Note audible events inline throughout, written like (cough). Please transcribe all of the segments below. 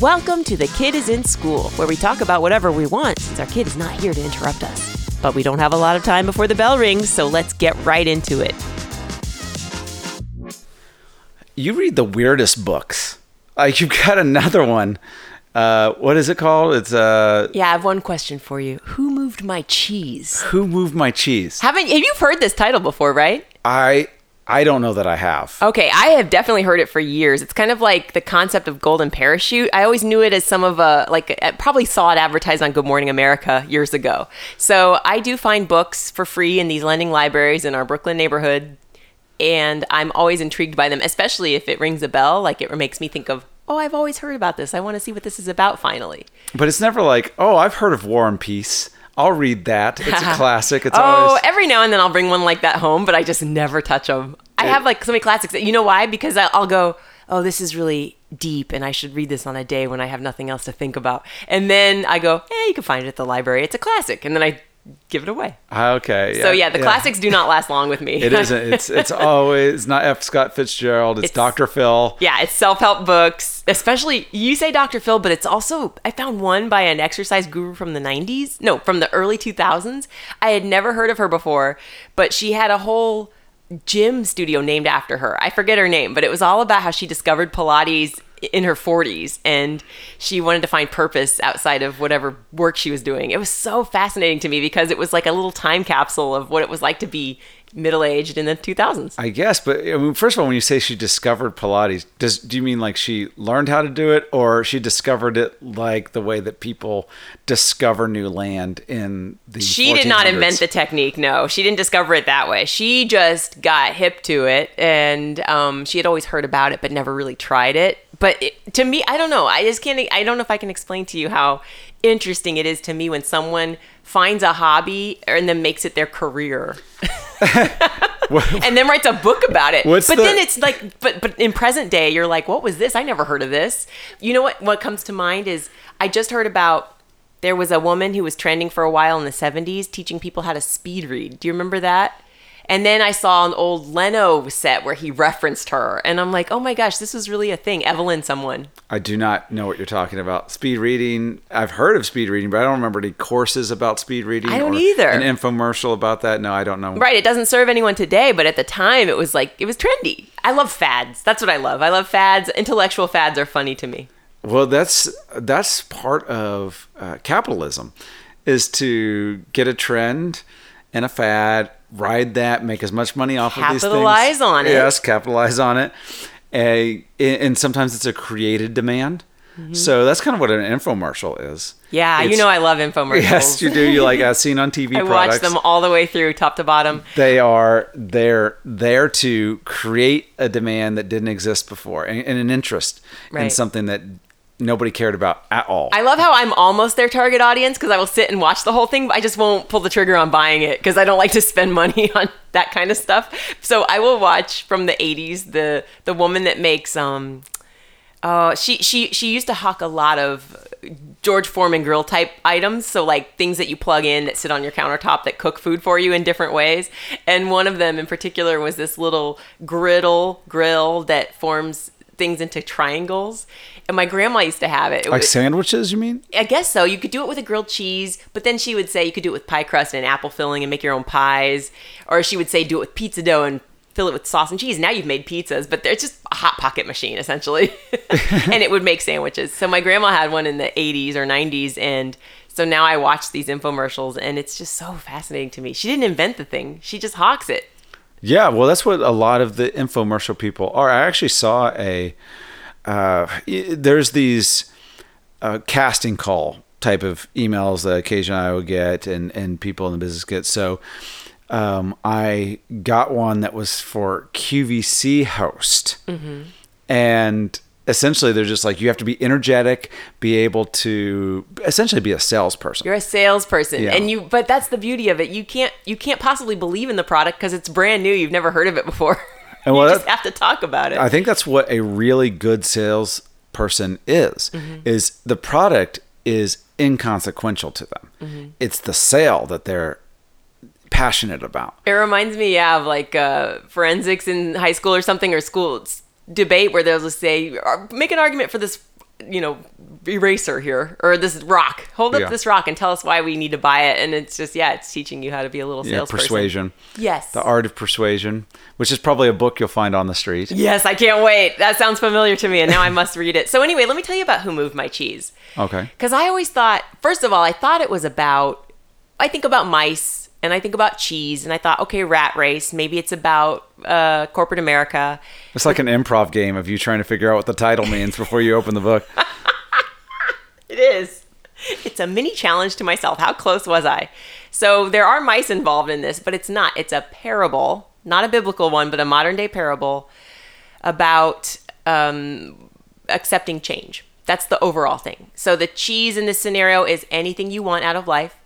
Welcome to The Kid is in School, where we talk about whatever we want since our kid is not here to interrupt us. But we don't have a lot of time before the bell rings, so let's get right into it. You read the weirdest books. Like you've got another one. Uh, what is it called? It's uh, Yeah, I have one question for you. Who moved my cheese? Who Moved My Cheese? Haven't have you heard this title before, right? I I don't know that I have. Okay, I have definitely heard it for years. It's kind of like the concept of golden parachute. I always knew it as some of a like I probably saw it advertised on Good Morning America years ago. So I do find books for free in these lending libraries in our Brooklyn neighborhood, and I'm always intrigued by them, especially if it rings a bell. Like it makes me think of, oh, I've always heard about this. I want to see what this is about. Finally. But it's never like, oh, I've heard of War and Peace. I'll read that. It's a (laughs) classic. It's always oh, always every now and then I'll bring one like that home, but I just never touch them. I have like so many classics. You know why? Because I'll go, oh, this is really deep, and I should read this on a day when I have nothing else to think about. And then I go, eh, you can find it at the library. It's a classic, and then I give it away. Ah, okay. so yeah, the classics do not last long with me. It isn't. It's (laughs) it's always not F. Scott Fitzgerald. It's, It's- Dr. Phil. Yeah, it's self help books, especially you say Dr. Phil, but it's also I found one by an exercise guru from the 90s. No, from the early 2000s. I had never heard of her before, but she had a whole gym studio named after her. I forget her name, but it was all about how she discovered Pilates in her 40s and she wanted to find purpose outside of whatever work she was doing. It was so fascinating to me because it was like a little time capsule of what it was like to be middle aged in the 2000s. I guess, but I mean, first of all, when you say she discovered Pilates, does do you mean like she learned how to do it, or she discovered it like the way that people discover new land in the? She did not invent the technique. No, she didn't discover it that way. She just got hip to it, and um, she had always heard about it, but never really tried it. But it, to me, I don't know. I just can't. I don't know if I can explain to you how interesting it is to me when someone finds a hobby and then makes it their career. (laughs) and then writes a book about it. What's but the- then it's like, but but in present day, you're like, what was this? I never heard of this. You know what? What comes to mind is I just heard about. There was a woman who was trending for a while in the 70s teaching people how to speed read. Do you remember that? And then I saw an old Leno set where he referenced her. And I'm like, oh my gosh, this was really a thing. Evelyn, someone. I do not know what you're talking about. Speed reading. I've heard of speed reading, but I don't remember any courses about speed reading. I don't or either. An infomercial about that. No, I don't know. Right. It doesn't serve anyone today, but at the time it was like, it was trendy. I love fads. That's what I love. I love fads. Intellectual fads are funny to me. Well, that's that's part of uh, capitalism, is to get a trend and a fad, ride that, make as much money off of these things. Capitalize on it. Yes, capitalize on it. A, and sometimes it's a created demand. So that's kind of what an infomercial is. Mm-hmm. Yeah, you know I love infomercials. Yes, you do. You like as seen on (laughs) TV I products. watch them all the way through, top to bottom. they are they're there to create a demand that didn't exist before and, and an interest in something that nobody cared about at all. I love how I'm almost their target audience because I will sit and watch the whole thing, but I just won't pull the trigger on buying it because I don't like to spend money (laughs) on that kind of stuff. So I will watch from the 80s the the woman that makes um uh she she she used to hawk a lot of George Foreman grill type items, so like things that you plug in that sit on your countertop that cook food for you in different ways. And one of them in particular was this little griddle grill that forms things into triangles. And my grandma used to have it. It like was- sandwiches, you mean? I guess so. You could do it with a grilled cheese, but then she would say you could do it with pie crust and apple filling and make your own pies. Or she would say do it with pizza dough and fill it with sauce and cheese. Now you've made pizzas, but it's just a hot pocket machine essentially. (laughs) and it would make sandwiches. So my grandma had one in the 80s or 90s and so now I watch these infomercials and it's just so fascinating to me. She didn't invent the thing. She just hawks it. Yeah, well, that's what a lot of the infomercial people are. I actually saw a. Uh, there's these uh, casting call type of emails that occasionally I would get, and and people in the business get. So, um, I got one that was for QVC host, and essentially they're just like you have to be energetic, be able to essentially be a salesperson. You're a salesperson, Yeah. and you. But that's the beauty of it. You can't. You can't possibly believe in the product because it's brand new. You've never heard of it before. (laughs) And you just that- have to talk about it. I think that's what a really good salesperson is. Is the product is inconsequential to them. It's the sale that they're passionate about. It reminds me, yeah, of like uh, forensics in high school or something, or school debate where they'll just say, make an argument for this you know, eraser here or this rock. Hold up Yeah. this rock and tell us why we need to buy it. And it's just, yeah, it's teaching you how to be a little Yeah, salesperson. persuasion. Yes. The Art of Persuasion, which is probably a book you'll find on the street. Yes, I can't wait. That sounds familiar to me, and now I must read it. So, anyway, let me tell you about Who Moved My Cheese. Okay. Because I always thought, first of all, I thought it was about, I think about mice and I think about cheese, and I thought, okay, rat race. Maybe it's about uh, corporate America. It's like an improv game of you trying to figure out what the title means before you open the book. (laughs) It is. It's a mini challenge to myself. How close was I? So there are mice involved in this, but it's not. It's a parable, not a biblical one, but a modern day parable about um, accepting change. That's the overall thing. So the cheese in this scenario is anything you want out of life.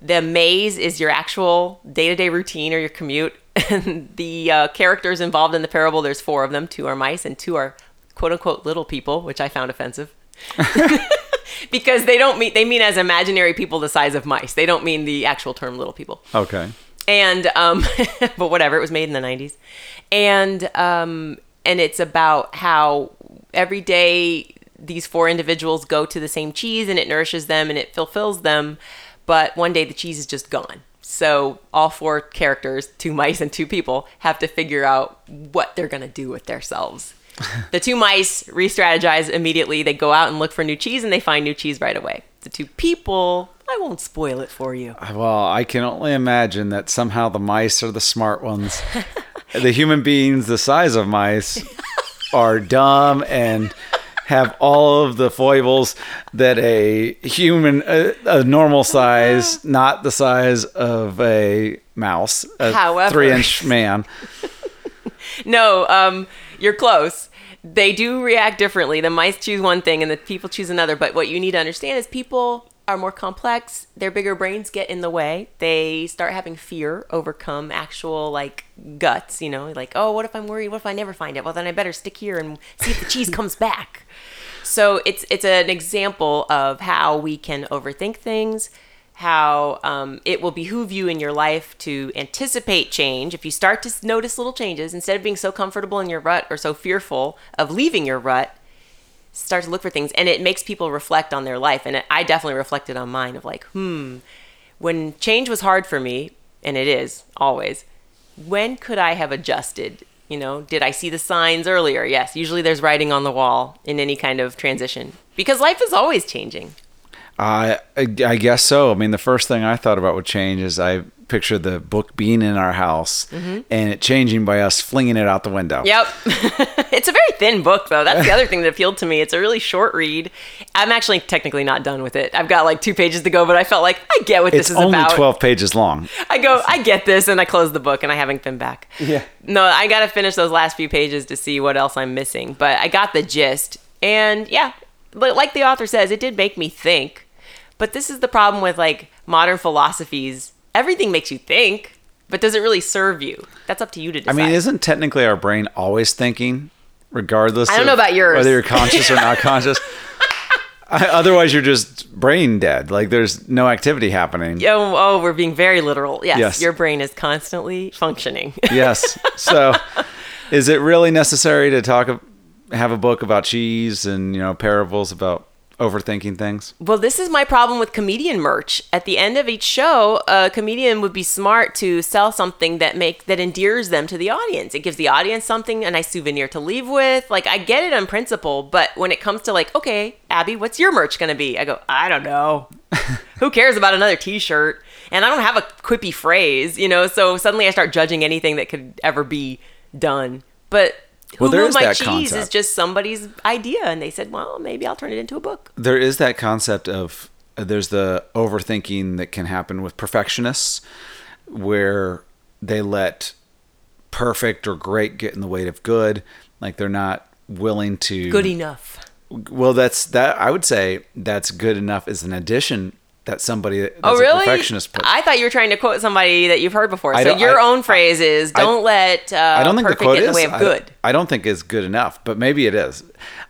The maze is your actual day to day routine or your commute. (laughs) And the uh, characters involved in the parable, there's four of them. Two are mice and two are quote unquote little people, which I found offensive (laughs) (laughs) because they don't mean they mean as imaginary people the size of mice. They don't mean the actual term little people. Okay. And um, but whatever, it was made in the '90s, and um, and it's about how every day these four individuals go to the same cheese and it nourishes them and it fulfills them, but one day the cheese is just gone. So all four characters, two mice and two people, have to figure out what they're gonna do with themselves. (laughs) the two mice re-strategize immediately. They go out and look for new cheese and they find new cheese right away. The two people, I won't spoil it for you. Well, I can only imagine that somehow the mice are the smart ones. (laughs) the human beings the size of mice are dumb and have all of the foibles that a human, a, a normal size, (laughs) not the size of a mouse, a However- three inch man. (laughs) No, um, you're close. They do react differently. The mice choose one thing and the people choose another. But what you need to understand is people are more complex. Their bigger brains get in the way. They start having fear overcome actual like guts, you know, like, oh, what if I'm worried? What if I never find it? Well, then I better stick here and see if the cheese comes back. So it's it's an example of how we can overthink things, how um, it will behoove you in your life to anticipate change. If you start to notice little changes, instead of being so comfortable in your rut or so fearful of leaving your rut, start to look for things. And it makes people reflect on their life. And it, I definitely reflected on mine of like, hmm, when change was hard for me, and it is always, when could I have adjusted? You know, did I see the signs earlier? Yes. Usually there's writing on the wall in any kind of transition because life is always changing. I, I I guess so. I mean, the first thing I thought about would change is I pictured the book being in our house mm-hmm. and it changing by us flinging it out the window. Yep. (laughs) it's a very thin book, though. That's the other thing that appealed to me. It's a really short read. I'm actually technically not done with it. I've got like two pages to go, but I felt like I get what It's this is only about. 12 pages long. I go, I get this, and I close the book, and I haven't been back. Yeah. No, I got to finish those last few pages to see what else I'm missing, but I got the gist. And yeah, but like the author says, it did make me think. But this is the problem with like modern philosophies. Everything makes you think, but does it really serve you? That's up to you to decide. I mean, isn't technically our brain always thinking, regardless? I don't of know about yours. Whether you're conscious or not (laughs) conscious. I, otherwise, you're just brain dead. Like there's no activity happening. Oh, oh, we're being very literal. Yes, Yes. your brain is constantly functioning. (laughs) Yes. So, is it really necessary to talk, have a book about cheese and you know parables about overthinking things? well, this is my problem with comedian merch. At the end of each show, a comedian would be smart to sell something that make that endears them to the audience. It gives the audience something, a nice souvenir to leave with. Like I get it on principle, but when it comes to like, okay, Abby, what's your merch gonna be? I go, I don't know. (laughs) Who cares about another T-shirt? And I don't have a quippy phrase, you know. So suddenly I start judging anything that could ever be done. But Well, there is my that cheese is just somebody's idea, and they said, well, maybe I'll turn it into a book. There is that concept of uh, there's the overthinking that can happen with perfectionists, where they let perfect or great get in the way of good. Like they're not willing to Good enough. Well, that's that. I would say that's good enough as an addition that somebody that's Oh, a really? perfectionist puts. I thought you were trying to quote somebody that you've heard before. So your I- own phrase is, "Don't let uh, I don't think the quote is. the way of good." I, don't think it's good enough, but maybe it is.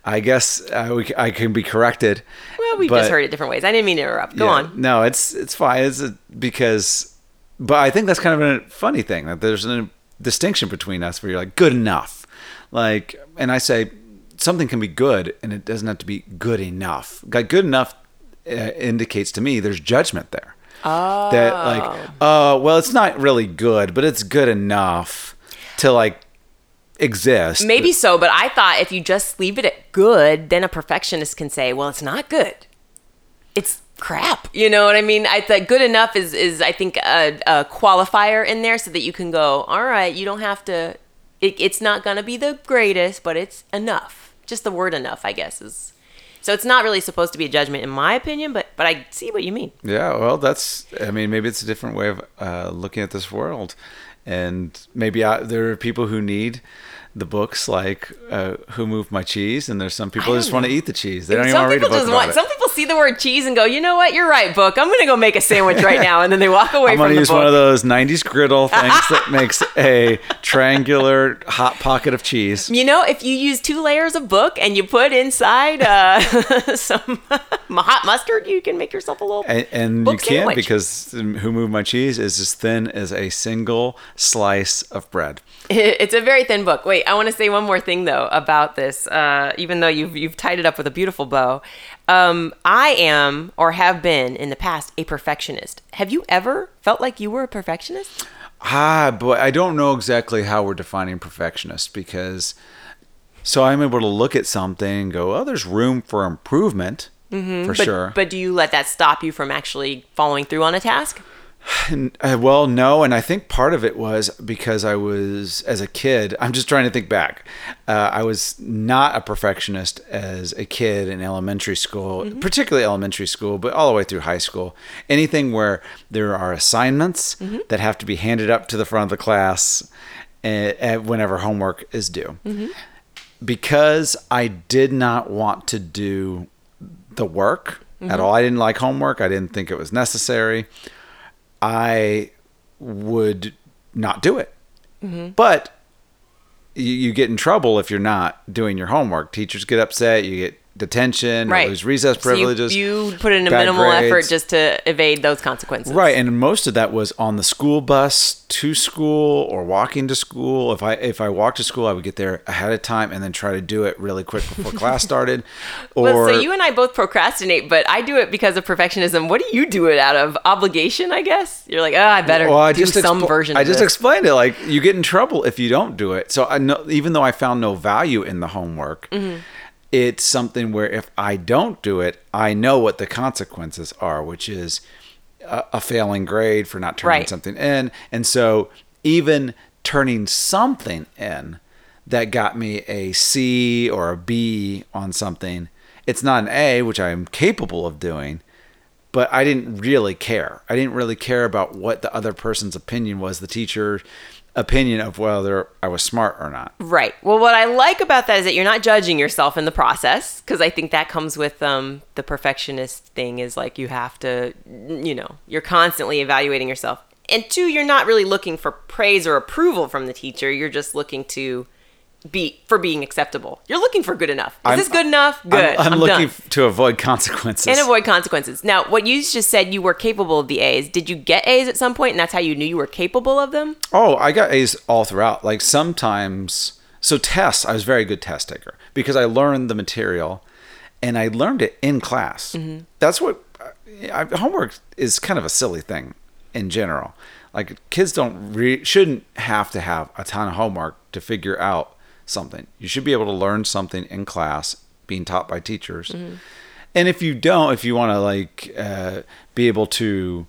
I guess I, we- I can be corrected. well, we but- just heard it different ways. I didn't mean to interrupt. Go Yeah. on. No, it's it's fine. It's a, because, but I think that's kind of a funny thing that there's a distinction between us where you're like good enough, like, and I say something can be good and it doesn't have to be good enough. Like good enough uh, indicates to me there's judgment there. Oh. That like, uh, well, it's not really good, but it's good enough to like exist. Maybe so, but I thought if you just leave it at good, then a perfectionist can say, well, it's not good. It's crap. You know what I mean? I think good enough is is I think a, a, qualifier in there so that you can go, all right, you don't have to. It, it's not gonna be the greatest, but it's enough. Just the word enough, I guess, is. So it's not really supposed to be a judgment, in my opinion, but but I see what you mean. Yeah, well, that's. I mean, maybe it's a different way of uh, looking at this world, and maybe I, there are people who need the books like uh, "Who Moved My Cheese," and there's some people who just want to eat the cheese. They don't even want to read a book about want, it. Some people see the word cheese and go, "You know what? You're right, book. I'm going to go make a sandwich right now," and then they walk away. I'm going to use book. one of those '90s griddle things that (laughs) makes a triangular hot pocket of cheese. You know, if you use two layers of book and you put inside uh, (laughs) some (laughs) hot mustard, you can make yourself a little. And, and you can because "Who Moved My Cheese" is as thin as a single slice of bread. It's a very thin book. Wait, I want to say one more thing though about this. Uh, even though you've you've tied it up with a beautiful bow, um, I am or have been in the past a perfectionist. Have you ever felt like you were a perfectionist? Ah, boy, I don't know exactly how we're defining perfectionist because so I'm able to look at something and go, oh, there's room for improvement mm-hmm. for but, sure. But do you let that stop you from actually following through on a task? Uh, well, no, and I think part of it was because I was as a kid. I'm just trying to think back. Uh, I was not a perfectionist as a kid in elementary school, mm-hmm. particularly elementary school, but all the way through high school. Anything where there are assignments mm-hmm. that have to be handed up to the front of the class uh, whenever homework is due, mm-hmm. because I did not want to do the work at mm-hmm. all. I didn't like homework. I didn't think it was necessary. I would not do it. Mm-hmm. But you, you, get in trouble if you're not doing your homework. Teachers get upset. You get detention, right. lose recess privileges. So you, you, put in a minimal grades. effort just to evade those consequences. Right, and most of that was on the school bus to school or walking to school. If I if I walked to school, I would get there ahead of time and then try to do it really quick before class started. Or (laughs) well, so you and I both procrastinate, but I do it because of perfectionism. What do you do it out of obligation? I guess you're like, oh, I better well, I do just some expl- version. I just this. explained it like you get in trouble if you don't do it. So I know, even though I found no value in the homework. Mm-hmm it's something where if I don't do it, I know what the consequences are, which is a, a failing grade for not turning right. something in. And so even turning something in that got me a C or a B on something, it's not an A, which I am capable of doing, but I didn't really care. I didn't really care about what the other person's opinion was, the teacher, opinion of whether I was smart or not. Right. Well, what I like about that is that you're not judging yourself in the process because I think that comes with um, the perfectionist thing is like you have to, you know, you're constantly evaluating yourself. And two, you're not really looking for praise or approval from the teacher. You're just looking to be for being acceptable. You're looking for good enough. Is I'm, this good enough? Good. I'm, I'm, I'm looking done. to avoid consequences. And avoid consequences. Now, what you just said, you were capable of the A's. Did you get A's at some point, and that's how you knew you were capable of them? Oh, I got A's all throughout. Like sometimes, so tests, I was very good test taker because I learned the material, and I learned it in class. Mm-hmm. That's what I, homework is kind of a silly thing in general. Like kids don't re- shouldn't have to have a ton of homework to figure out something. You should be able to learn something in class, being taught by teachers. Mm-hmm. And if you don't, if you want to like uh, be able to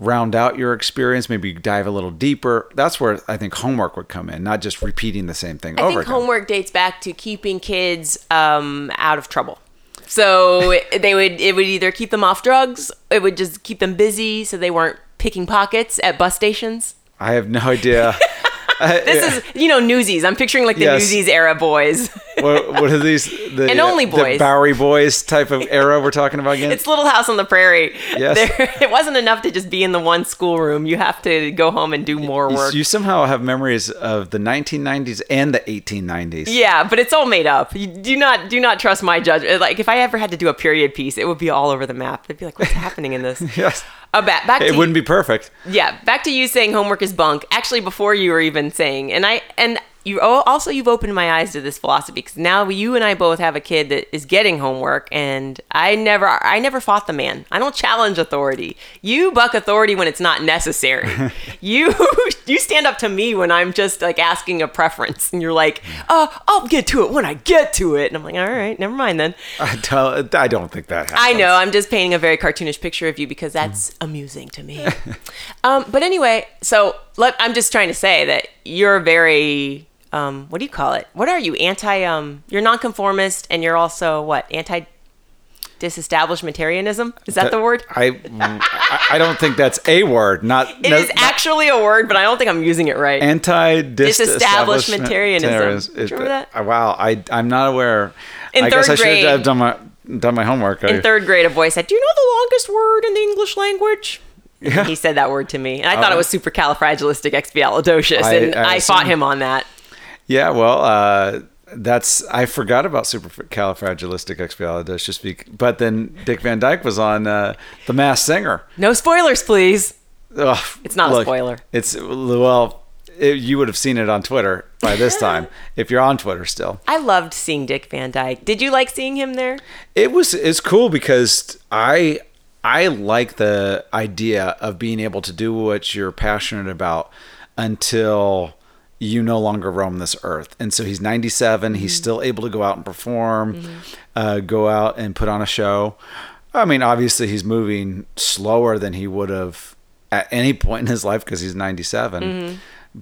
round out your experience, maybe dive a little deeper. That's where I think homework would come in, not just repeating the same thing I over think again. homework dates back to keeping kids um, out of trouble. So (laughs) they would it would either keep them off drugs, it would just keep them busy so they weren't picking pockets at bus stations. I have no idea. (laughs) this is you know Newsies. I'm picturing like the yes. Newsies era boys. (laughs) what, what, are these? The, and only boys. The Bowery Boys type of era we're talking about again. It's Little House on the Prairie. Yes. There, (laughs) it wasn't enough to just be in the one schoolroom. You have to go home and do more work. You, you somehow have memories of the 1990s and the 1890s. Yeah, but it's all made up. You do not do not trust my judgment. Like if I ever had to do a period piece, it would be all over the map. They'd be like, "What's happening in this?" (laughs) yes. Uh, back, back it wouldn't you, be perfect. Yeah, back to you saying homework is bunk. Actually, before you were even saying, and I and you oh, also you've opened my eyes to this philosophy because now you and I both have a kid that is getting homework, and I never I never fought the man. I don't challenge authority. You buck authority when it's not necessary. (laughs) you you stand up to me when I'm just like asking a preference, and you're like, "Uh, I'll get to it when I get to it," and I'm like, "All right, never mind then." I don't, I don't think that happens. I know. I'm just painting a very cartoonish picture of you because that's amusing to me. (laughs) um, but anyway, so let, I'm just trying to say that you're very. Um, what do you call it? What are you? Anti. Um, you're nonconformist, and you're also what? Anti. Disestablishmentarianism is that, the word? I, I don't think that's a word. Not (laughs) It is actually a word, but I don't think I'm using it right. anti Disestablishmentarianism. Do you remember that? Wow, I I'm not aware. In I guess third I should have done my done my homework. in I- third grade, a boy said, "Do you know the longest word in the English language?" Yeah. He said that word to me, and I thought it was supercalifragilisticexpialidocious, I- and I I, fought him on that. Yeah, well, uh, that's I forgot about supercalifragilisticexpialidocious. bec- But then Dick Van Dyke was on uh, The Masked Singer. No spoilers, please. Ugh, It's not a spoiler. It's well, it, you would have seen it on Twitter by this (laughs) time if you're on Twitter still. I loved seeing Dick Van Dyke. Did you like seeing him there? It was it's cool because I I like the idea of being able to do what you're passionate about until you no longer roam this earth. And so he's 97. He's still able to go out and perform, uh, go out and put on a show. I mean, obviously he's moving slower than he would have at any point in his life because he's 97.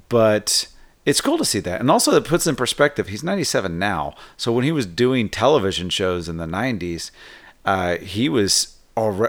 But it's cool to see that. And also it puts in perspective, he's 97 now. So when he was doing television shows in the 90s, uh, he was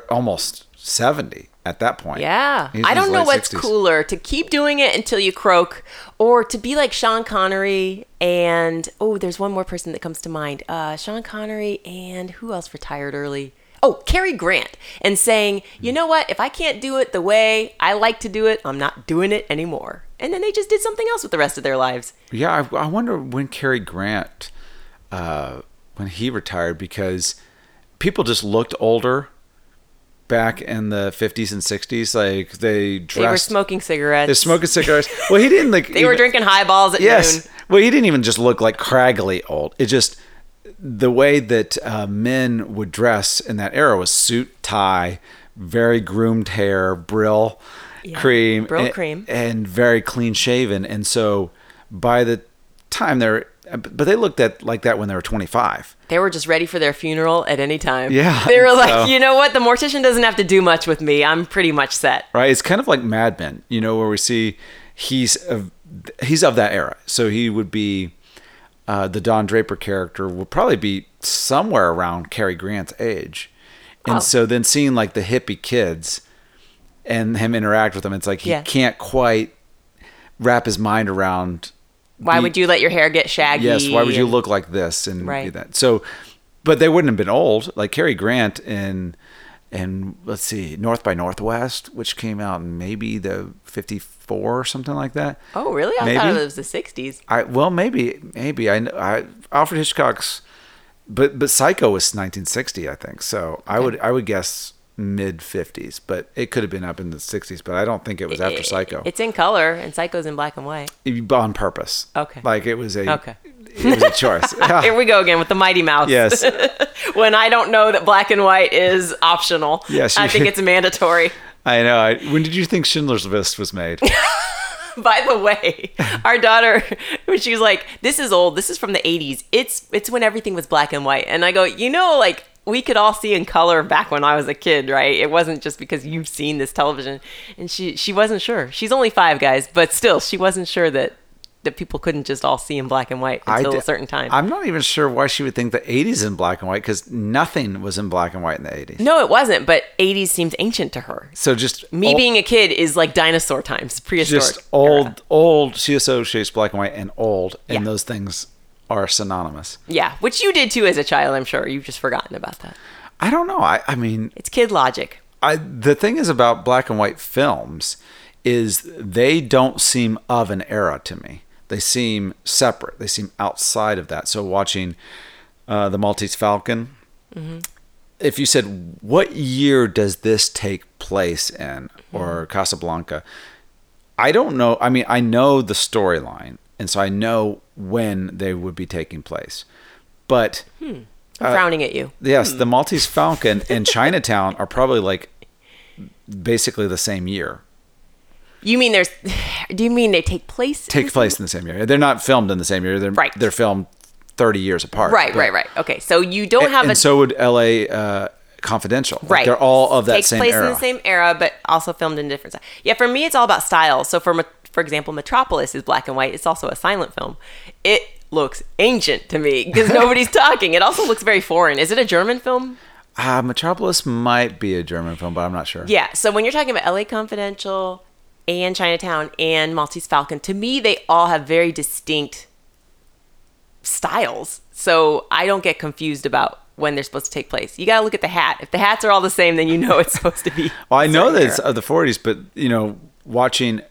almost 70 at that point. Yeah. I don't know what's 60s. cooler to keep doing it until you croak or to be like Sean Connery and oh, there's one more person that comes to mind. Uh, Sean Connery and who else retired early? Oh, Cary Grant and saying, you know what? If I can't do it the way I like to do it, I'm not doing it anymore. And then they just did something else with the rest of their lives. Yeah, I, I wonder when Cary Grant, uh, when he retired, because people just looked older back in the 50s and 60s. Like they dressed. They were smoking cigarettes. They're smoking cigarettes. Well, he didn't like. (laughs) They were drinking highballs at Yes. noon. Well, he didn't even just look like craggly old. It just the way that uh, men would dress in that era was suit, tie, very groomed hair, brill, cream, Brill and, cream. and very clean shaven. And so by the time they're, but they looked at like that when they were 25. They were just ready for their funeral at any time. Yeah, They were like, so- you know what? The mortician doesn't have to do much with me. I'm pretty much set. right? It's kind of like Mad Men, you know, where we see he's of, he's of that era, so he would be uh, the Don Draper character would probably be somewhere around Cary Grant's age, and Oh. so then seeing like the hippie kids and him interact with them, it's like he Yeah. can't quite wrap his mind around. Why the- would you let your hair get shaggy? Yes, why would you and- look like this and Right. do that? So, but they wouldn't have been old. Like Cary Grant in, and let's see, North by Northwest, which came out in maybe the '54 or something like that. Oh, really? I Maybe. thought it was the 60s. I well, maybe, maybe I, I Alfred Hitchcock's, but but Psycho was 1960, I think. So I would I would guess mid 50s, but it could have been up in the 60s. But I don't think it was after Psycho. It's in color, and Psycho's in black and white. on purpose. Okay. Like it was a Okay. it was a choice. (laughs) Here we go again with the Mighty Mouse. yes. (laughs) when I don't know that black and white is optional. Yes, I think it's mandatory. (laughs) I know. I, when did you think Schindler's List was made? By the way, our daughter, when she was like, "This is old. This is from the '80s. It's it's when everything was black and white." And I go, "You know, like we could all see in color back when I was a kid, right? It wasn't just because you've seen this television." And she she wasn't sure. She's only five, guys, but still, she wasn't sure that that people couldn't just all see in black and white until di- a certain time. I'm not even sure why she would think the 80s in black and white because nothing was in black and white in the 80s. no, it wasn't. But '80s seems ancient to her. So just Me ol- being a kid is like dinosaur times, prehistoric. just old, era. old. She associates black and white and old, and Yeah. those things are synonymous. Yeah, which you did too as a child. I'm sure you've just forgotten about that. I don't know. I, I mean, It's kid logic. I the thing is about black and white films is they don't seem of an era to me. They seem separate. They seem outside of that. So watching uh, the Maltese Falcon, if you said what year does this take place in, or Casablanca, I don't know. I mean, I know the storyline. and so I know when they would be taking place. But I'm frowning at you. yes, the hmm. Maltese Falcon (laughs) and Chinatown are probably like basically the same year. You mean there's? (sighs) Do you mean they take place? Take the place in the same year. They're not filmed in the same year. They're Right. they're filmed 30 years apart. Right, But- right, right. Okay, so you don't And, have and a so would LA uh, Confidential. Like, right. they're all of that Takes same place era. in the same era, but also filmed in different. Yeah, for me, it's all about style. So for for example, Metropolis is black and white. It's also a silent film. It looks ancient to me because (laughs) nobody's talking. It also looks very foreign. Is it a German film? Uh, Metropolis might be a German film, but I'm not sure. Yeah. So when you're talking about LA Confidential and Chinatown and Maltese Falcon, to me, they all have very distinct styles. So I don't get confused about when they're supposed to take place. You got to look at the hat. If the hats are all the same, then you know it's supposed to be. (laughs) Well, I know that it's of the 40s, but you know, watching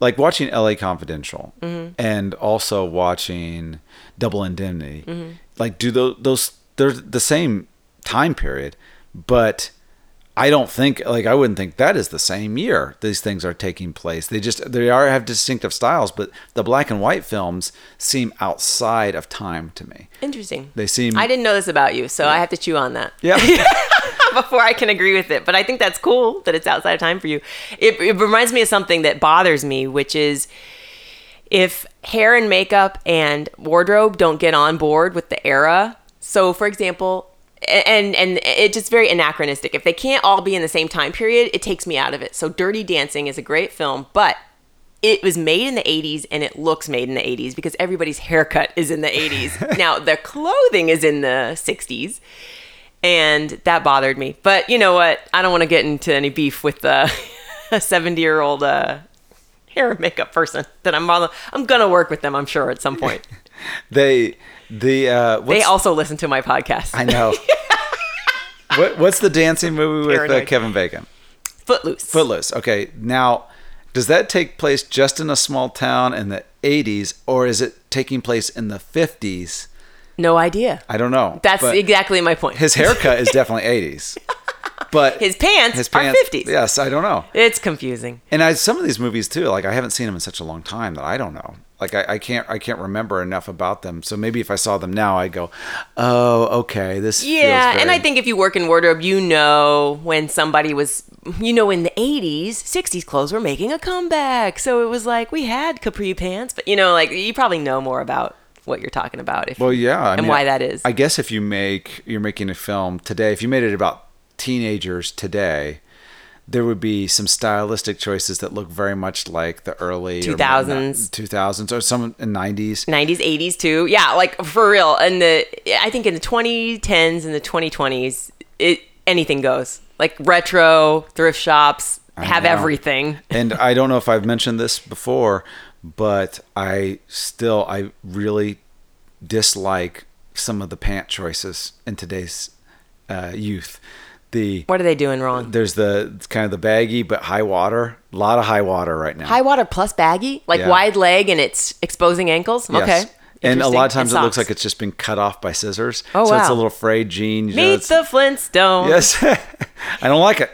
like watching LA Confidential Mm-hmm. and also watching Double Indemnity, Mm-hmm. like do those those they're the same time period, but I don't think like I wouldn't think that is the same year these things are taking place. They just they are have distinctive styles, but the black and white films seem outside of time to me. Interesting. They seem I didn't know this about you, so I have to chew on that. yeah. (laughs) before I can agree with it. But I think that's cool that it's outside of time for you. It, it reminds me of something that bothers me, which is if hair and makeup and wardrobe don't get on board with the era. So, for example, and and it's just very anachronistic. If they can't all be in the same time period, it takes me out of it. So, Dirty Dancing is a great film, but it was made in the 80s and it looks made in the 80s because everybody's haircut is in the 80s. (laughs) now, their clothing is in the 60s and that bothered me. But you know what? I don't want to get into any beef with uh, (laughs) a 70 year old uh, hair and makeup person that I'm on. I'm gonna work with them. I'm sure at some point. (laughs) they the uh they also listen to my podcast. I know. (laughs) what what's the dancing movie with uh, Kevin Bacon? Footloose. Footloose. Okay, now does that take place just in a small town in the 80s or is it taking place in the 50s? No idea. I don't know. That's but exactly my point. his haircut is definitely (laughs) 80s. But His pants his are pants 50s. Yes, I don't know. It's confusing. And I some of these movies too, like I haven't seen them in such a long time that I don't know. Like I, I can't I can't remember enough about them. So maybe if I saw them now, I'd go, "Oh, okay, this." feels Yeah, and I think if you work in wardrobe, you know when somebody was, you know, in the 80s, 60s clothes were making a comeback. So it was like we had capri pants, but you know, like you probably know more about what you're talking about. If Well, yeah, I and mean, why that is. I guess if you make you're making a film today, if you made it about teenagers today, there would be some stylistic choices that look very much like the early or 2000s. 2000s or some in 90s. 90s 80s too yeah like for real and the i think in the 2010s and the 2020s it anything goes like retro thrift shops have know. everything and I don't know if I've mentioned this before, but I still I really dislike some of the pant choices in today's uh, youth. The what are they doing wrong there's the it's kind of the baggy but high water. A lot of high water right now. high water plus baggy like Yeah. wide leg and it's exposing ankles Yes. okay And a lot of times it looks like it's just been cut off by scissors. Oh, so it's a little frayed jean. know, meet it's- the flintstones Yes. (laughs) I don't like it.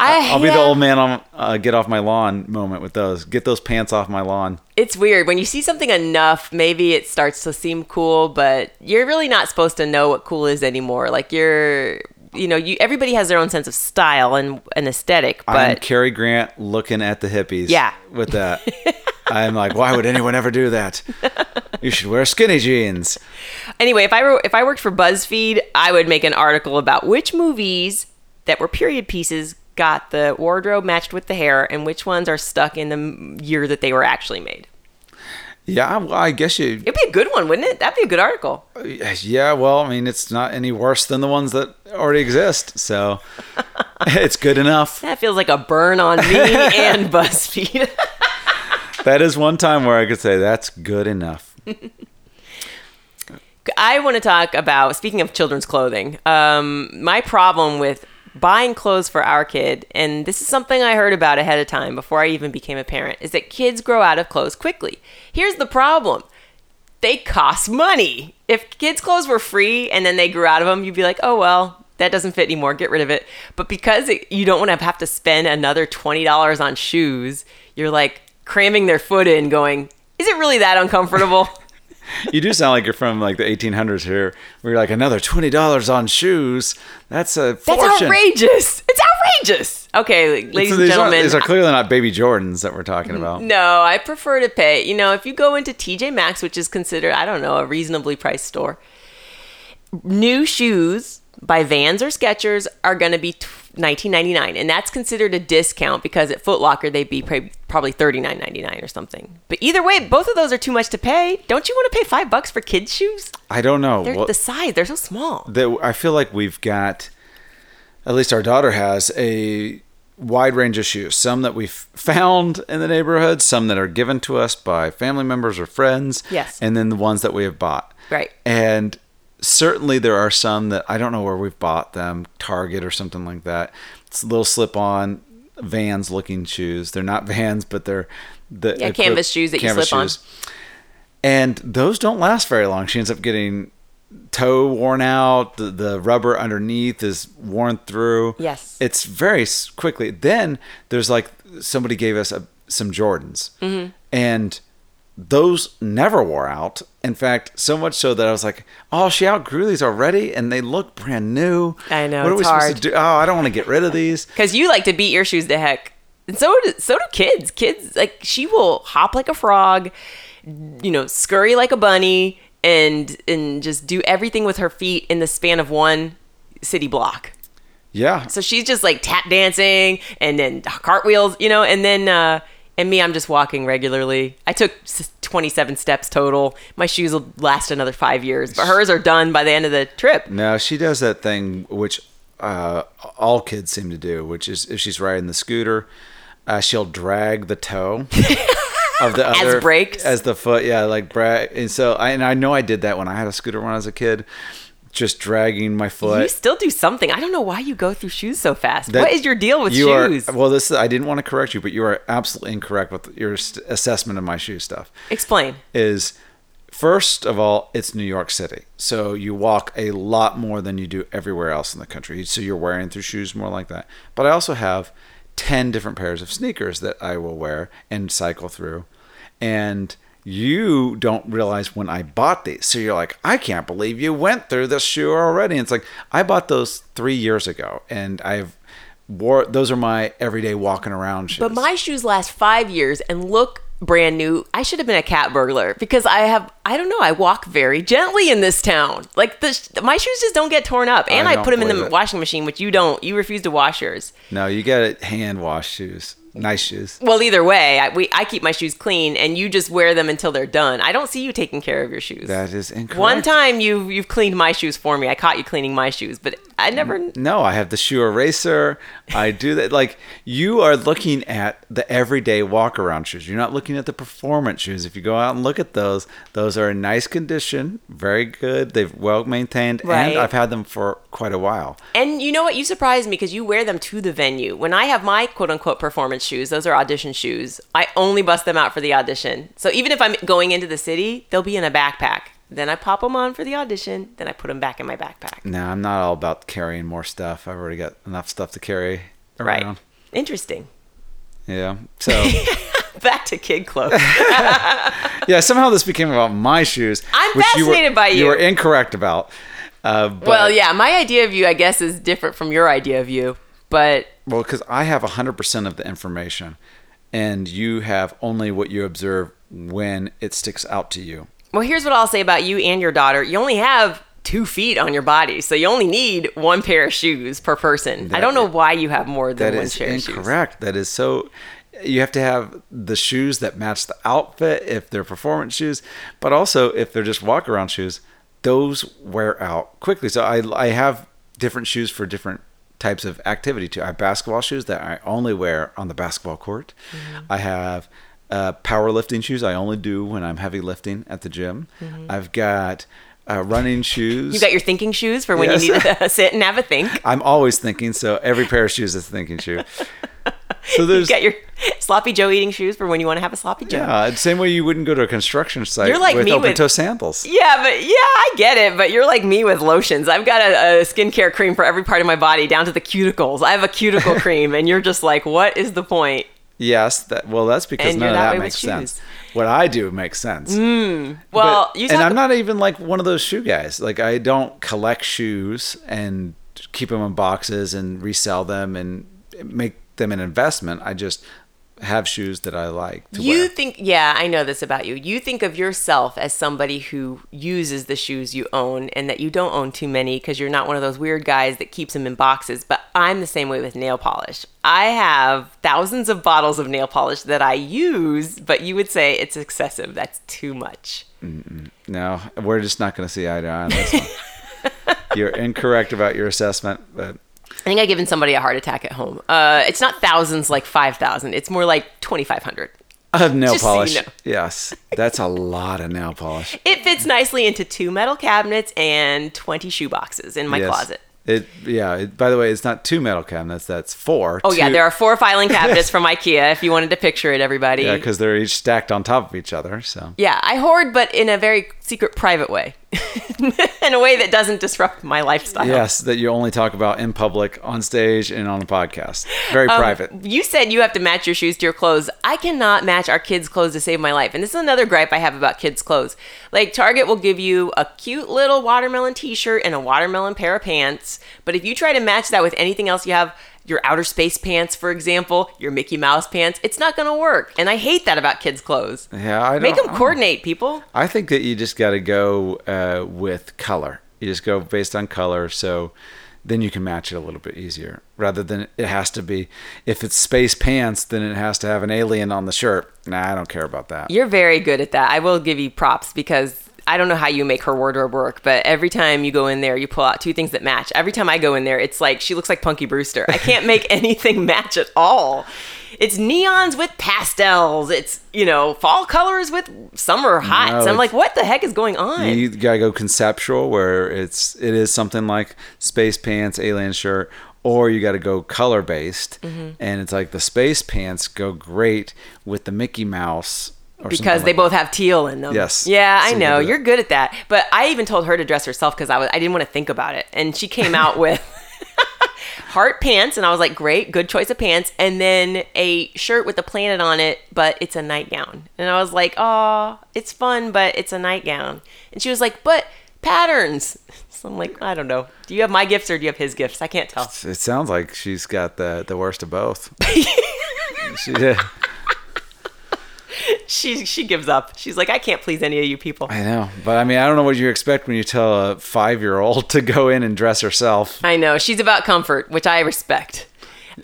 I, I'll be the old man on uh, get off my lawn moment with those. Get those pants off my lawn. it's weird when you see something enough maybe it starts to seem cool but you're really not supposed to know what cool is anymore like you're you know you everybody has their own sense of style and, and aesthetic I'm but Cary Grant looking at the hippies. Yeah. With that. (laughs) I'm like, why would anyone ever do that? You should wear skinny jeans. anyway if i were if i worked for buzzfeed i would make an article about which movies that were period pieces got the wardrobe matched with the hair and which ones are stuck in the year that they were actually made Yeah, well, I guess you. it'd be a good one wouldn't it that'd be a good article Yeah, well, I mean, it's not any worse than the ones that already exist, so (laughs) it's good enough. that feels like a burn on me (laughs) and buzzfeed (laughs) That is one time where I could say that's good enough. I want to talk about speaking of children's clothing. Um, my problem with buying clothes for our kid, and this is something I heard about ahead of time before I even became a parent, is that kids grow out of clothes quickly. Here's the problem: they cost money. If kids' clothes were free and then they grew out of them, you'd be like, oh well. That doesn't fit anymore. Get rid of it. But because it, you don't want to have to spend another twenty dollars on shoes, you're like cramming their foot in, going, Is it really that uncomfortable? (laughs) You do sound like you're from like the 1800s here. You're like another twenty dollars on shoes. That's a That's outrageous. It's outrageous. Okay, ladies So and gentlemen. are, these are clearly not baby Jordans that we're talking about. no, I prefer to pay. You know, if you go into TJ Maxx, which is considered, I don't know, a reasonably priced store, new shoes by Vans or Skechers are going to be t- 19.99, and that's considered a discount because at Foot Locker they'd be prob- probably 39.99 or something. But either way, both of those are too much to pay. Don't you want to pay five bucks for kids' shoes? I don't know. They're Well, the size; they're so small. that I feel like we've got, at least our daughter has a wide range of shoes. Some that we've found in the neighborhood, some that are given to us by family members or friends. Yes. And then the ones that we have bought. Right. And certainly there are some that I don't know where we've bought them, Target or something like that. It's little slip on Vans looking shoes. They're not (laughs) Vans, but they're the Yeah, canvas shoes that you canvas slip on. And those don't last very long. She ends up getting toe worn out. The, the rubber underneath is worn through. Yes. It's very quickly. Then there's like somebody gave us a, some Jordans. Mm-hmm. And those never wore out. In fact, so much so that I was like, "Oh, she outgrew these already, and they look brand new." I know, What are we it's supposed to do? Oh, I don't want to get rid of these. (laughs) Because you like to beat your shoes to heck. And so do, so do kids. Kids, like, she will hop like a frog, you know, scurry like a bunny, and and just do everything with her feet in the span of one city block. Yeah, So she's just like tap dancing and then cartwheels, you know, and then, uh, and me, I'm just walking regularly. I took 27 steps total. My shoes will last another five years, but hers are done by the end of the trip. No, she does that thing which uh, all kids seem to do, which is if she's riding the scooter, uh, she'll drag the toe (laughs) of the other As brakes? as the foot. Yeah, like drag. And so I and I know I did that when I had a scooter when I was a kid, just dragging my foot. You still do something. I don't know why you go through shoes so fast. That- what is your deal with you shoes? Are, well, this I didn't want to correct you, but you are absolutely incorrect with your assessment of my shoe stuff. Explain. is first of all, it's New York City. So you walk a lot more than you do everywhere else in the country. So you're wearing through shoes more like that. But I also have 10 different pairs of sneakers that I will wear and cycle through. And you don't realize when I bought these. So you're like, I can't believe you went through this shoe already. And it's like, I bought those three years ago and I've wore, those are my everyday walking around shoes. But my shoes last five years and look brand new. I should have been a cat burglar because I have, I don't know, I walk very gently in this town. Like the, my shoes just don't get torn up. And I I, put them in the it. washing machine, which you don't. You refuse to wash yours. no, you got hand wash shoes. Nice shoes. Well, either way, I, we, I keep my shoes clean and you just wear them until they're done. I don't see you taking care of your shoes. That is incorrect. One time you you've cleaned my shoes for me. I caught you cleaning my shoes, but I never. No, I have the shoe eraser. I do that. Like you are looking at the everyday walk around shoes. You're not looking at the performance shoes. If you go out and look at those, those are in nice condition, very good. They've well maintained, Right. and I've had them for quite a while. And you know what? You surprised me because you wear them to the venue. When I have my quote unquote performance shoes, those are audition shoes. I only bust them out for the audition. So even if I'm going into the city, they'll be in a backpack. Then I pop them on for the audition. Then I put them back in my backpack. No, I'm not all about carrying more stuff. I've already got enough stuff to carry around. Right. Interesting. Yeah. So (laughs) Back to kid clothes. (laughs) yeah, somehow this became about my shoes. I'm which you were- fascinated by You you. were incorrect about. Uh, but, well, yeah, my idea of you, I guess, is different from your idea of you. But Well, because I have 100% of the information, and you have only what you observe when it sticks out to you. Well, here's what I'll say about you and your daughter. You only have two feet on your body, so you only need one pair of shoes per person. I don't know why you have more than That one pair of shoes. incorrect. That is so. You have to have the shoes that match the outfit if they're performance shoes, but also if they're just walk around shoes, those wear out quickly. So I, I have different shoes for different types of activity too. I have basketball shoes that I only wear on the basketball court. Mm-hmm. I have uh, powerlifting shoes I only do when I'm heavy lifting at the gym. I've got uh, running shoes. Mm-hmm. (laughs) You got your thinking shoes for when Yes. you need to (laughs) sit and have a think. I'm always thinking, so every pair of shoes is a thinking shoe. (laughs) So (laughs) You there's got your sloppy Joe eating shoes for when you want to have a sloppy Joe. Yeah, same way you wouldn't go to a construction site You're like with me open with- toe sandals. Yeah, but yeah, I get it. But you're like me with lotions. I've got a, a skincare cream for every part of my body, down to the cuticles. I have a cuticle (laughs) cream, and you're just like, what is the point? Yes, that well, that's because And none of that that makes sense. what I do makes sense. Mm, well, But- you and I'm not even like one of those shoe guys. Like I don't collect shoes and keep them in boxes and resell them and make them an investment. I just have shoes that I like to You wear. think, yeah, I know this about you. You think of yourself as somebody who uses the shoes you own and that you don't own too many because you're not one of those weird guys that keeps them in boxes. But I'm the same way with nail polish. I have thousands of bottles of nail polish that I use, but you would say it's excessive. That's too much. No, we're just not going to see eye to eye on this one. (laughs) You're incorrect about your assessment, but I think I've given somebody a heart attack at home. Uh, it's not thousands like 5,000, it's more like 2,500. of nail Just so you polish. know. Yes, that's a lot of nail polish. It fits nicely into two metal cabinets and 20 shoe boxes in my Yes. closet. It yeah. It, by the way, it's not two metal cabinets. That's four. Oh, yeah, there are four filing (laughs) cabinets from IKEA if you wanted to picture it, everybody. Yeah, because they're each stacked on top of each other. So Yeah, I hoard, but in a very secret, private way. (laughs) in a way that doesn't disrupt my lifestyle. yes, that you only talk about in public, on stage, and on a podcast. Very Um, private. You said you have to match your shoes to your clothes. I cannot match our kids' clothes to save my life. And this is another gripe I have about kids' clothes. Like Target will give you a cute little watermelon t-shirt and a watermelon pair of pants, but if you try to match that with anything else you have, your outer space pants, for example, your Mickey Mouse pants, it's not going to work. And I hate that about kids' clothes. Yeah, I Make them coordinate, people. I think that you just got to go uh, with color. You just go based on color, so then you can match it a little bit easier. Rather than it has to be, if it's space pants, then it has to have an alien on the shirt. Nah, I don't care about that. You're very good at that. I will give you props because I don't know how you make her wardrobe work, but every time you go in there, you pull out two things that match. Every time I go in there, it's like she looks like Punky Brewster. I can't make (laughs) anything match at all. It's neons with pastels. It's, you know, fall colors with summer hots. No, I'm like, what the heck is going on? You gotta go conceptual, where it's it is something like space pants, alien shirt, or you got to go color based, Mm-hmm. and it's like the space pants go great with the Mickey Mouse. Because they like both have teal in them. Yes. Yeah, I So know. You're good at that. But I even told her to dress herself because I was I didn't want to think about it. And she came out (laughs) with heart pants and I was like, Great, good choice of pants. And then a shirt with a planet on it, but it's a nightgown. And I was like, Oh, it's fun, but it's a nightgown. And she was like, But patterns. (laughs) So I'm like, I don't know. Do you have my gifts or do you have his gifts? I can't tell. It sounds like she's got the the worst of both. (laughs) she did. (laughs) She she gives up. She's like, I can't please any of you people. I know, but I mean, I don't know what you expect when you tell a five year old to go in and dress herself. I know she's about comfort, which I respect.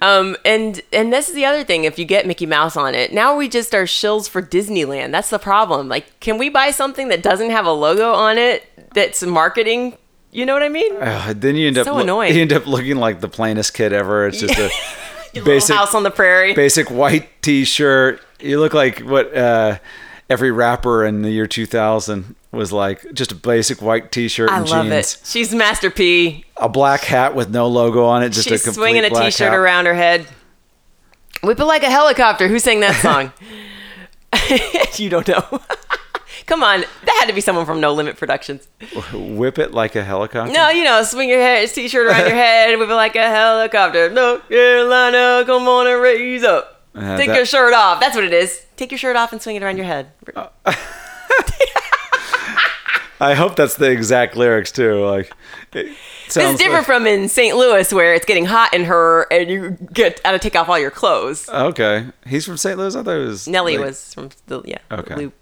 Um, and and this is the other thing. If you get Mickey Mouse on it, now we just are shills for Disneyland. That's the problem. Like, can we buy something that doesn't have a logo on it? That's marketing. You know what I mean? Uh, then you end up So loo- annoying. you end up looking like the plainest kid ever. It's just a (laughs) basic house on the prairie. basic white t-shirt. You look like what uh, every rapper in the year 2000 was like, just a basic white t-shirt I and love jeans, it. She's Master P. a black hat with no logo on it, just She's a complete swinging a t-shirt hat. around her head. Whip it like a helicopter. Who sang that song? (laughs) you don't know. (laughs) Come on, that had to be someone from No Limit Productions. (laughs) Whip it like a helicopter. No, you know, swing your head, t-shirt around your head, whip it like a helicopter. North Carolina, come on and raise up. Uh, Take that- your shirt off. That's what it is. Take your shirt off and swing it around your head. (laughs) I hope that's the exact lyrics too. Like, it sounds is different like- from in St. Louis where it's getting hot in her and you get out to take off all your clothes. Okay, he's from St. Louis. I thought it was Nelly like- was from the yeah. Okay. Loop.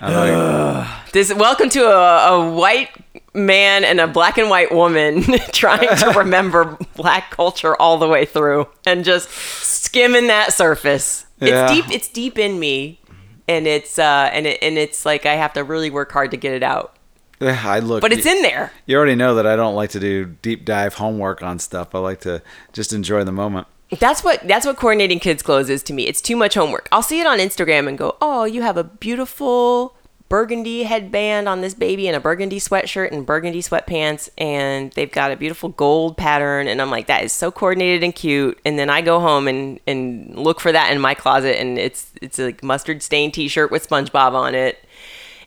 I (sighs) This welcome to a, a white man and a black and white woman (laughs) trying to (laughs) remember black culture all the way through and just skimming that surface. Yeah. It's deep. It's deep in me, and it's uh and it, and it's like I have to really work hard to get it out. he- I look, But it's in there. You already know that I don't like to do deep dive homework on stuff. I like to just enjoy the moment. That's what that's what coordinating kids clothes is to me. It's too much homework. I'll see it on Instagram and go, "Oh, you have a beautiful burgundy headband on this baby and a burgundy sweatshirt and burgundy sweatpants and they've got a beautiful gold pattern." And I'm like, "That is so coordinated and cute." And then I go home and and look for that in my closet and it's it's a like mustard stained t-shirt with SpongeBob on it.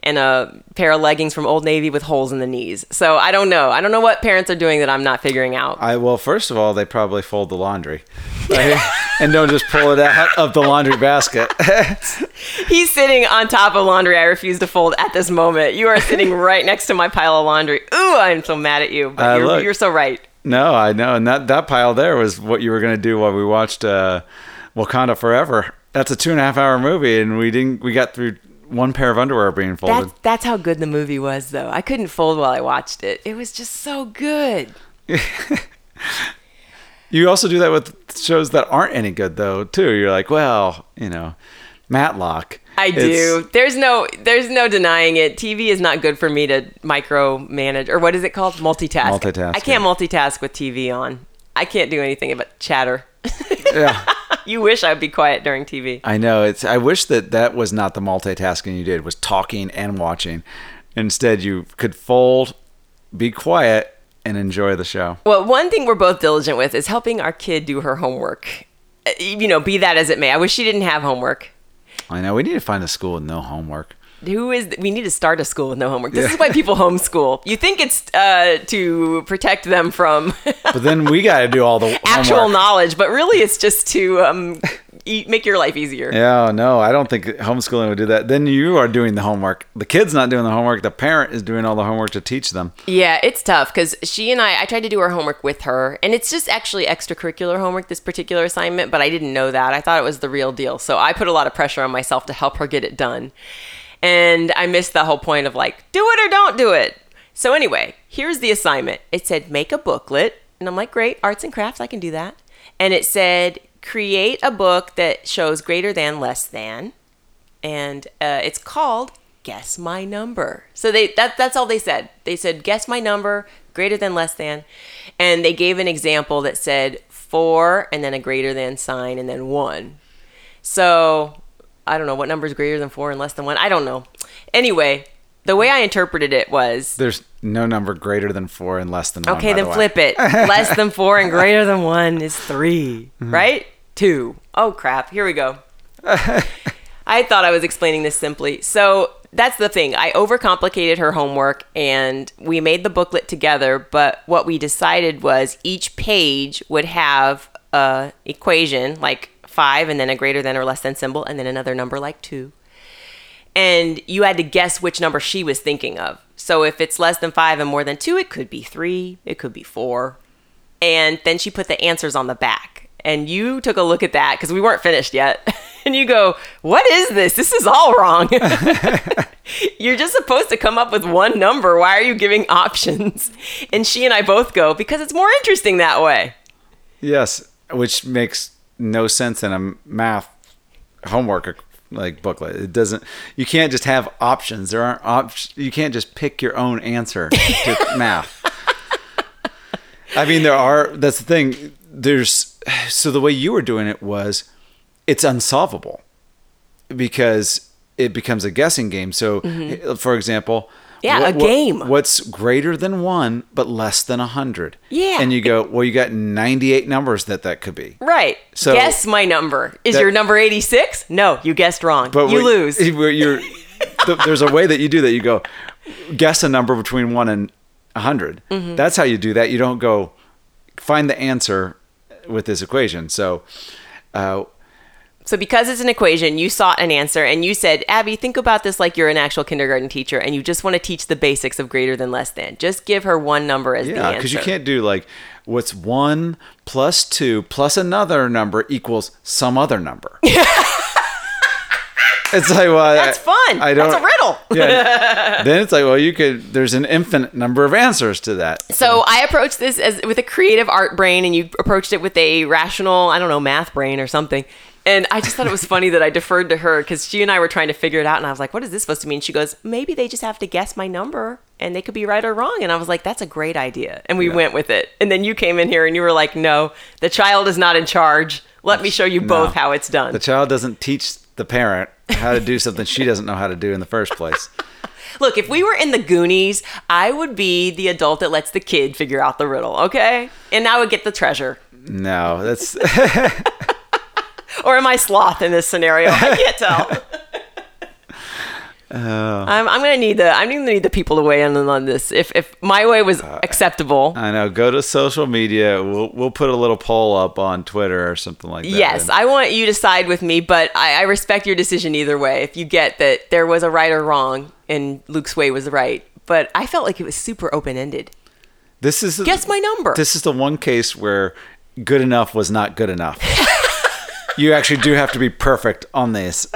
And a pair of leggings from Old Navy with holes in the knees. So I don't know. I don't know what parents are doing that I'm not figuring out. I well, first of all, they probably fold the laundry, right? (laughs) and don't just pull it out of the laundry basket. (laughs) He's sitting on top of laundry I refuse to fold at this moment. You are sitting right next to my pile of laundry. Ooh, I'm so mad at you. But Uh, you're, you're so right. no, I know, and that that pile there was what you were going to do while we watched uh, Wakanda Forever. That's a two and a half hour movie, and we didn't. We got through one pair of underwear being folded. That's, that's how good the movie was, though. I couldn't fold while I watched it. It was just so good. (laughs) You also do that with shows that aren't any good, though. Too. You're like, well, you know, Matlock. I It's- do. There's no there's no denying it. TV is not good for me to micromanage or what is it called? Multitask. Multitask, I can't yeah. multitask with TV on. I can't do anything but chatter. (laughs) Yeah. You wish I would be quiet during TV. I know. It's. I wish that that was not the multitasking you did. Was talking and watching. Instead, you could fold, be quiet, and enjoy the show. Well, one thing we're both diligent with is helping our kid do her homework. Uh, You know, be that as it may. I wish she didn't have homework. I know. We need to find a school with no homework. Who is? We need to start a school with no homework. This is why people homeschool. You think it's uh, to protect them from (laughs) But then we got to do all the (laughs) actual homework. knowledge, but really it's just to um, (laughs) e- make your life easier. Yeah, no, I don't think homeschooling would do that. Then you are doing the homework. The kid's not doing the homework. The parent is doing all the homework to teach them. Yeah, it's tough because she and I, I tried to do her homework with her, and it's just actually extracurricular homework, this particular assignment, but I didn't know that. I thought it was the real deal. So I put a lot of pressure on myself to help her get it done. And I missed the whole point of like, do it or don't do it. So anyway, here's the assignment it said, make a booklet. And I'm like, great, arts and crafts, I can do that. And it said, create a book that shows greater than, less than and uh, it's called guess my number so they that, that's all they said they said guess my number greater than less than and they gave an example that said four and then a greater than sign and then one so i don't know what number is greater than four and less than one i don't know anyway the way i interpreted it was There's no number greater than four and less than one. Okay, by then the way. flip it. (laughs) Less than four and greater than one is 3 Mm-hmm. right? Two. Oh crap! Here we go. (laughs) I thought I was explaining this simply. So that's the thing. I overcomplicated her homework, and we made the booklet together. But what we decided was each page would have a equation like five, and then a greater than or less than symbol, and then another number like two and you had to guess which number she was thinking of. So if it's less than five and more than two, it could be three, it could be four. And then she put the answers on the back. And you took a look at that because we weren't finished yet. (laughs) and you go, What is this? This is all wrong. (laughs) You're just supposed to come up with one number. Why are you giving (laughs) options? And she and I both go, Because it's more interesting that way. Yes, which makes no sense in a math homework like booklet. It doesn't. You can't just have options. There aren't options. You can't just pick your own answer to (laughs) math. I mean, there are. That's the thing. There's. So the way you were doing it was, it's unsolvable, because it becomes a guessing game. So, mm-hmm. for example. Yeah, a game. What's greater than one but less than a hundred? Yeah. And you go, well, you got ninety-eight numbers that that could be. Right. So- Guess my number. Is That- your number 86? No, you guessed wrong. But you what- lose. (laughs) You're, th- there's a way that you do that. You go, guess a number between one and a 100 Mm-hmm. That's how you do that. You don't go find the answer with this equation. So, uh, So because it's an equation, you sought an answer and you said, Abby, think about this like you're an actual kindergarten teacher and you just want to teach the basics of greater than less than. Just give her one number as the yeah, answer. because you can't do like what's one plus two plus another number equals some other number. (laughs) it's like well, That's fun. I don't. That's a riddle. (laughs) Yeah. then it's like well, you could. There's an infinite number of answers to that. So I approached this as with a creative art brain and you approached it with a rational, I don't know, math brain or something. And I just thought it was funny that I deferred to her because she and I were trying to figure it out. And I was like, what is this supposed to mean? She goes, maybe they just have to guess my number and they could be right or wrong. And I was like, that's a great idea. And we went with it. And then you came in here and you were like, no, the child is not in charge. Let me show you both how it's done. The child doesn't teach the parent how to do something she doesn't know how to do in the first place. (laughs) Look, if we were in the Goonies, I would be the adult that lets the kid figure out the riddle, okay? And I would get the treasure. No, that's (laughs) Or am I sloth in this scenario? I can't (laughs) tell. Uh, I'm, I'm gonna need the I'm gonna need the people to weigh in on this. If if my way was uh, acceptable, I know. Go to social media. We'll we'll put a little poll up on Twitter or something like that. yes, And- I want you to side with me, but I, I respect your decision either way. If you get that there was a right or wrong and Luke's way was right, but I felt like it was super open ended. this is Guess my number. This is the one case where good enough was not good enough. (laughs) you actually do have to be perfect on this.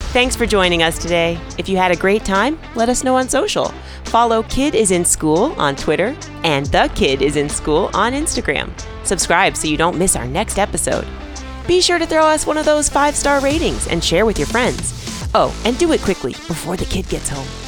Thanks for joining us today. If you had a great time, let us know on social. Follow Kid is in School on Twitter and The Kid is in School on Instagram. Subscribe so you don't miss our next episode. Be sure to throw us one of those five star ratings and share with your friends. Oh, and do it quickly before the kid gets home.